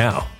now.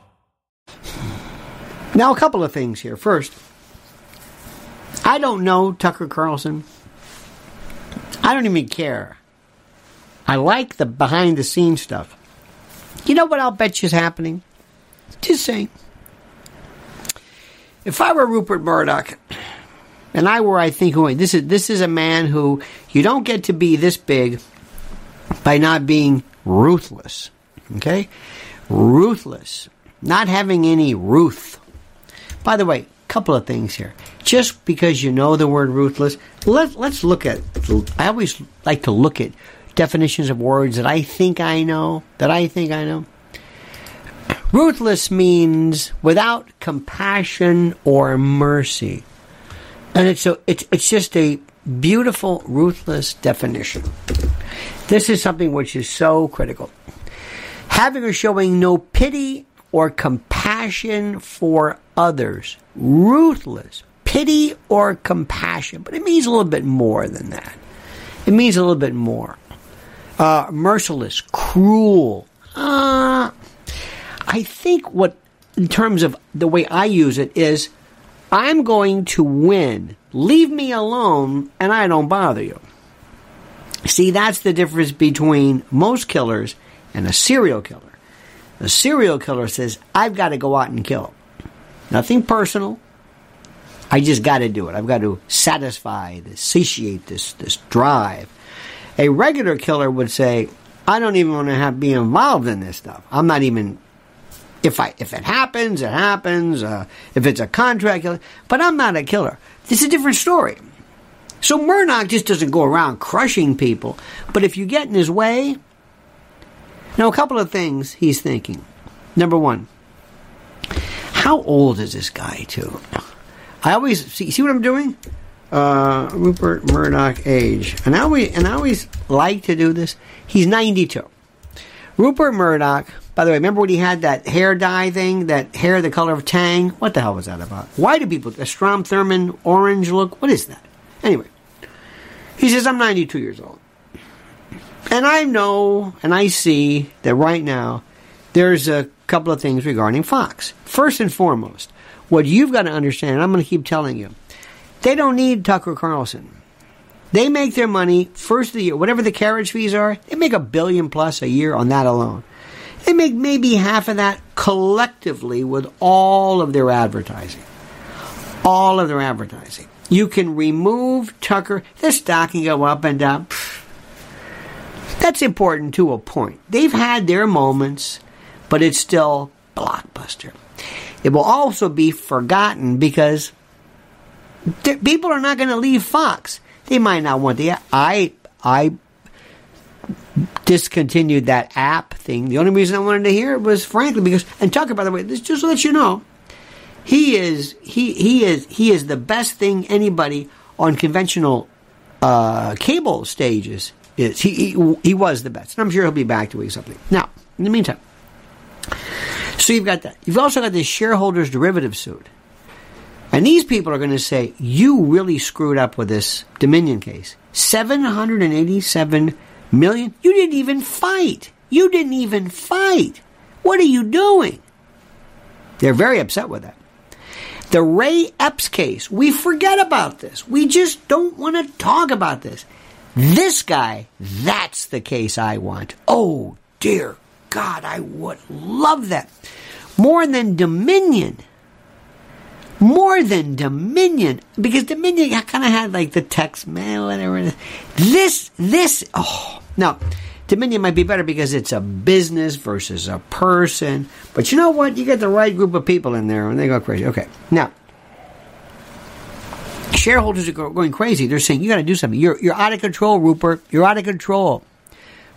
Now, a couple of things here. First, I don't know Tucker Carlson. I don't even care. I like the behind the scenes stuff. You know what I'll bet you is happening? Just saying. If I were Rupert Murdoch, and I were, I think, this is this is a man who you don't get to be this big by not being ruthless. Okay? Ruthless. Not having any ruth. By the way, couple of things here. Just because you know the word ruthless, let, let's look at. I always like to look at definitions of words that I think I know. That I think I know. Ruthless means without compassion or mercy, and it's a, it's it's just a beautiful, ruthless definition. This is something which is so critical. having or showing no pity or compassion for others. Ruthless, pity or compassion. But it means a little bit more than that. It means a little bit more. Uh, merciless, cruel. Uh, I think what, in terms of the way I use it, is I'm going to win. Leave me alone and I don't bother you. See, that's the difference between most killers and a serial killer. A serial killer says, I've got to go out and kill. Nothing personal. I just got to do it. I've got to satisfy this, satiate this, this drive. A regular killer would say, I don't even want to have be involved in this stuff. I'm not even if I if it happens, it happens. Uh, if it's a contract killer, but I'm not a killer. It's a different story. So Murdoch just doesn't go around crushing people, but if you get in his way, now a couple of things he's thinking. Number one, how old is this guy too? I always see see what I'm doing. Uh, Rupert Murdoch age, and I always and I always like to do this. He's 92. Rupert Murdoch by the way, remember when he had that hair dye thing, that hair the color of Tang? What the hell was that about? Why do people a Strom Thurmond orange look? What is that? Anyway, he says I'm 92 years old, and I know and I see that right now there's a couple of things regarding Fox. First and foremost, what you've got to understand, and I'm going to keep telling you, they don't need Tucker Carlson. They make their money first of the year, whatever the carriage fees are. They make a billion plus a year on that alone. They make maybe half of that collectively with all of their advertising. All of their advertising. You can remove Tucker. The stock can go up and down. That's important to a point. They've had their moments, but it's still blockbuster. It will also be forgotten because people are not going to leave Fox. They might not want the. I I discontinued that app thing. The only reason I wanted to hear it was frankly because and Tucker, by the way, this just to let you know, he is he he is he is the best thing anybody on conventional uh, cable stages is. He, he he was the best. And I'm sure he'll be back doing something. Now, in the meantime, so you've got that. You've also got this shareholders derivative suit. And these people are going to say, you really screwed up with this Dominion case. 787 million? You didn't even fight. You didn't even fight. What are you doing? They're very upset with that. The Ray Epps case, we forget about this. We just don't want to talk about this. This guy, that's the case I want. Oh, dear God, I would love that. More than Dominion. More than Dominion. Because Dominion kind of had like the text mail, whatever. This, this, oh, now, Dominion might be better because it's a business versus a person. But you know what? You get the right group of people in there and they go crazy. Okay. Now, shareholders are going crazy. They're saying, you got to do something. You're, you're out of control, Rupert. You're out of control.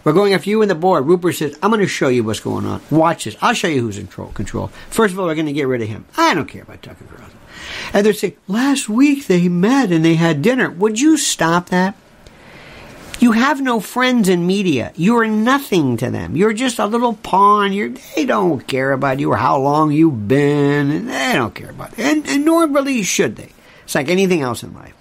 We're going after you and the board. Rupert says, I'm going to show you what's going on. Watch this. I'll show you who's in control. First of all, we're going to get rid of him. I don't care about Tucker Carlson. And they're saying, last week they met and they had dinner. Would you stop that? You have no friends in media. You're nothing to them. You're just a little pawn. You're, they don't care about you or how long you've been. And they don't care about it. And, and nor really should they. It's like anything else in life.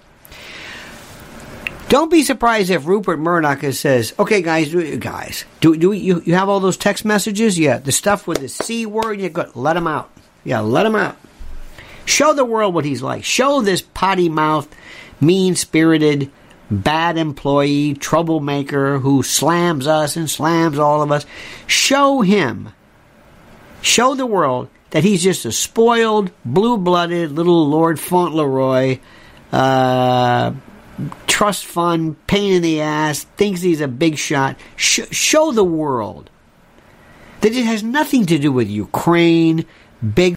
Don't be surprised if Rupert Murdoch says, "Okay, guys, guys, do do you you have all those text messages? Yeah, the stuff with the c word. You got let him out. Yeah, let him out. Show the world what he's like. Show this potty mouthed, mean spirited, bad employee, troublemaker who slams us and slams all of us. Show him, show the world that he's just a spoiled, blue blooded little Lord Fauntleroy, uh, trust fund, pain in the ass, thinks he's a big shot. Sh- show the world that it has nothing to do with Ukraine, big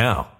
now.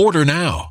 Order now.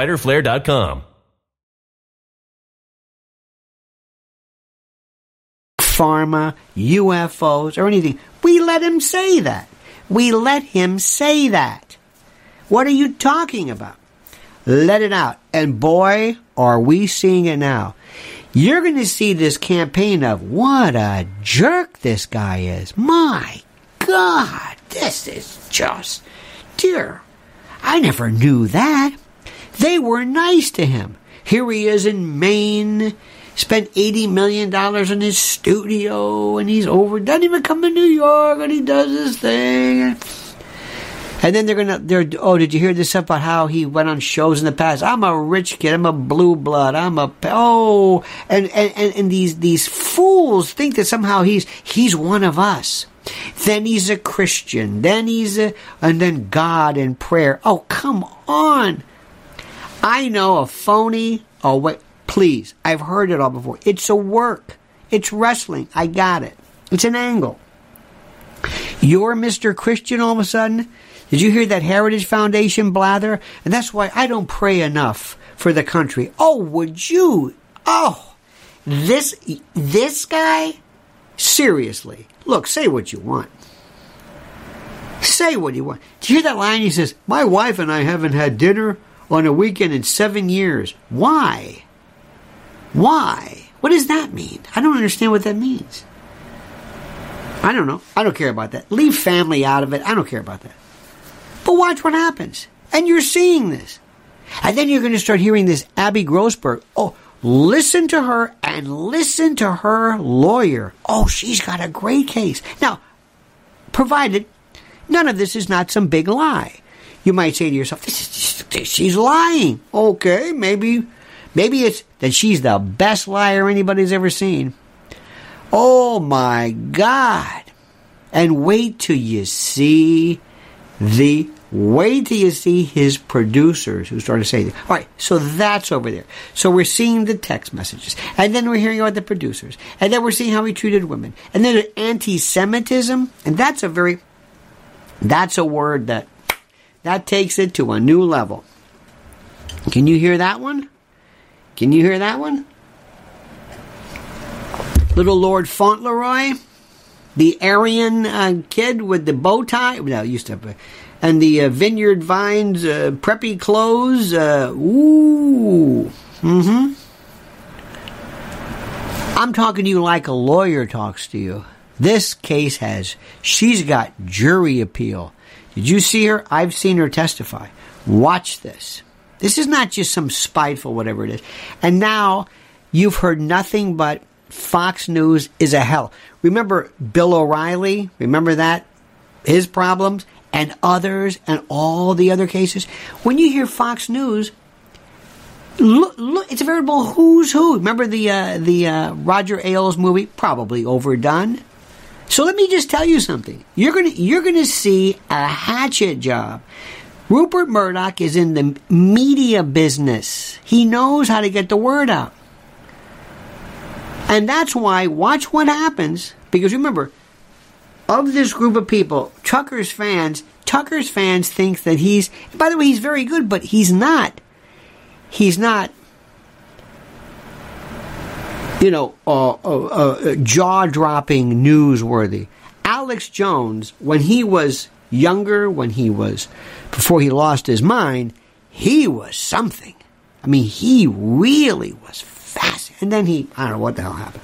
Pharma, UFOs, or anything. We let him say that. We let him say that. What are you talking about? Let it out. And boy, are we seeing it now. You're going to see this campaign of what a jerk this guy is. My God, this is just, dear, I never knew that. They were nice to him. Here he is in Maine, spent $80 million in his studio, and he's over, doesn't even come to New York, and he does his thing. And then they're gonna, they're, oh, did you hear this stuff about how he went on shows in the past? I'm a rich kid, I'm a blue blood, I'm a, oh, and, and, and, and these, these fools think that somehow he's, he's one of us. Then he's a Christian, then he's a, and then God and prayer. Oh, come on. I know a phony. Oh, wait, please. I've heard it all before. It's a work. It's wrestling. I got it. It's an angle. You're Mr. Christian all of a sudden? Did you hear that Heritage Foundation blather? And that's why I don't pray enough for the country. Oh, would you? Oh, this this guy? Seriously. Look, say what you want. Say what you want. Do you hear that line? He says, My wife and I haven't had dinner on a weekend in seven years. Why? Why? What does that mean? I don't understand what that means. I don't know. I don't care about that. Leave family out of it. I don't care about that. But watch what happens. And you're seeing this. And then you're going to start hearing this Abby Grossberg. Oh, listen to her and listen to her lawyer. Oh, she's got a great case. Now, provided none of this is not some big lie. You might say to yourself, this is, she's lying. Okay, maybe, maybe it's that she's the best liar anybody's ever seen. Oh my God. And wait till you see the Wait till you see his producers who started saying, all right, so that's over there. So we're seeing the text messages. And then we're hearing about the producers. And then we're seeing how he treated women. And then anti Semitism. And that's a very, that's a word that, that takes it to a new level. Can you hear that one? Can you hear that one? Little Lord Fauntleroy, the Aryan uh, kid with the bow tie. No, used to and the uh, vineyard vines, uh, preppy clothes. Uh, ooh, mm-hmm. I'm talking to you like a lawyer talks to you. This case has, she's got jury appeal. Did you see her? I've seen her testify. Watch this. This is not just some spiteful whatever it is. And now you've heard nothing but Fox News is a hell. Remember Bill O'Reilly? Remember that? His problems? and others and all the other cases. When you hear Fox News, look, look it's a veritable who's who. Remember the uh, the uh, Roger Ailes movie? Probably overdone. So let me just tell you something. You're gonna you're gonna see a hatchet job. Rupert Murdoch is in the media business. He knows how to get the word out. And that's why watch what happens because remember of this group of people, Tucker's fans, Tucker's fans think that he's, by the way, he's very good, but he's not. He's not, you know, uh, uh, uh, jaw dropping, newsworthy. Alex Jones, when he was younger, when he was, before he lost his mind, he was something. I mean, he really was fast. And then he, I don't know what the hell happened.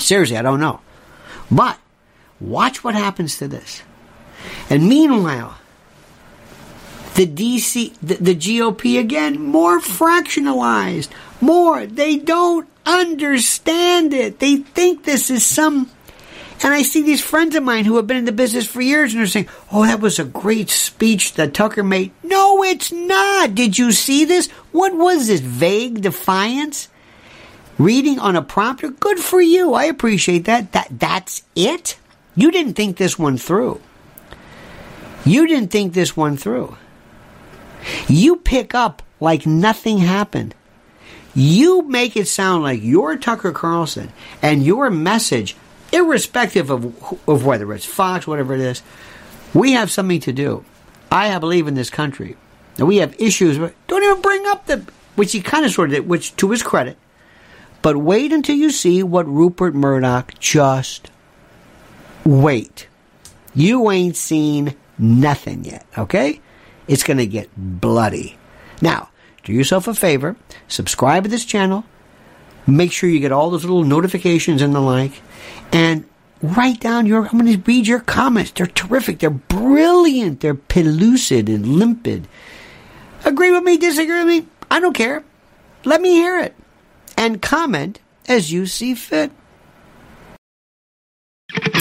Seriously, I don't know. But Watch what happens to this. And meanwhile, the DC, the, the, GOP again, more fractionalized, more. They don't understand it. They think this is some. And I see these friends of mine who have been in the business for years and they're saying, oh, that was a great speech that Tucker made. No, it's not. Did you see this? What was this? Vague defiance? Reading on a prompter? Good for you. I appreciate that. That That's it? You didn't think this one through. You didn't think this one through. You pick up like nothing happened. You make it sound like you're Tucker Carlson and your message, irrespective of, of whether it's Fox, whatever it is, we have something to do. I believe in this country. And we have issues. Don't even bring up the, which he kind of sort of did, which to his credit. But wait until you see what Rupert Murdoch just wait. You ain't seen nothing yet, okay? It's going to get bloody. Now, do yourself a favor, subscribe to this channel, make sure you get all those little notifications and the like, and write down your, I'm going to read your comments. They're terrific. They're brilliant. They're pellucid and limpid. Agree with me, disagree with me? I don't care. Let me hear it. And comment as you see fit.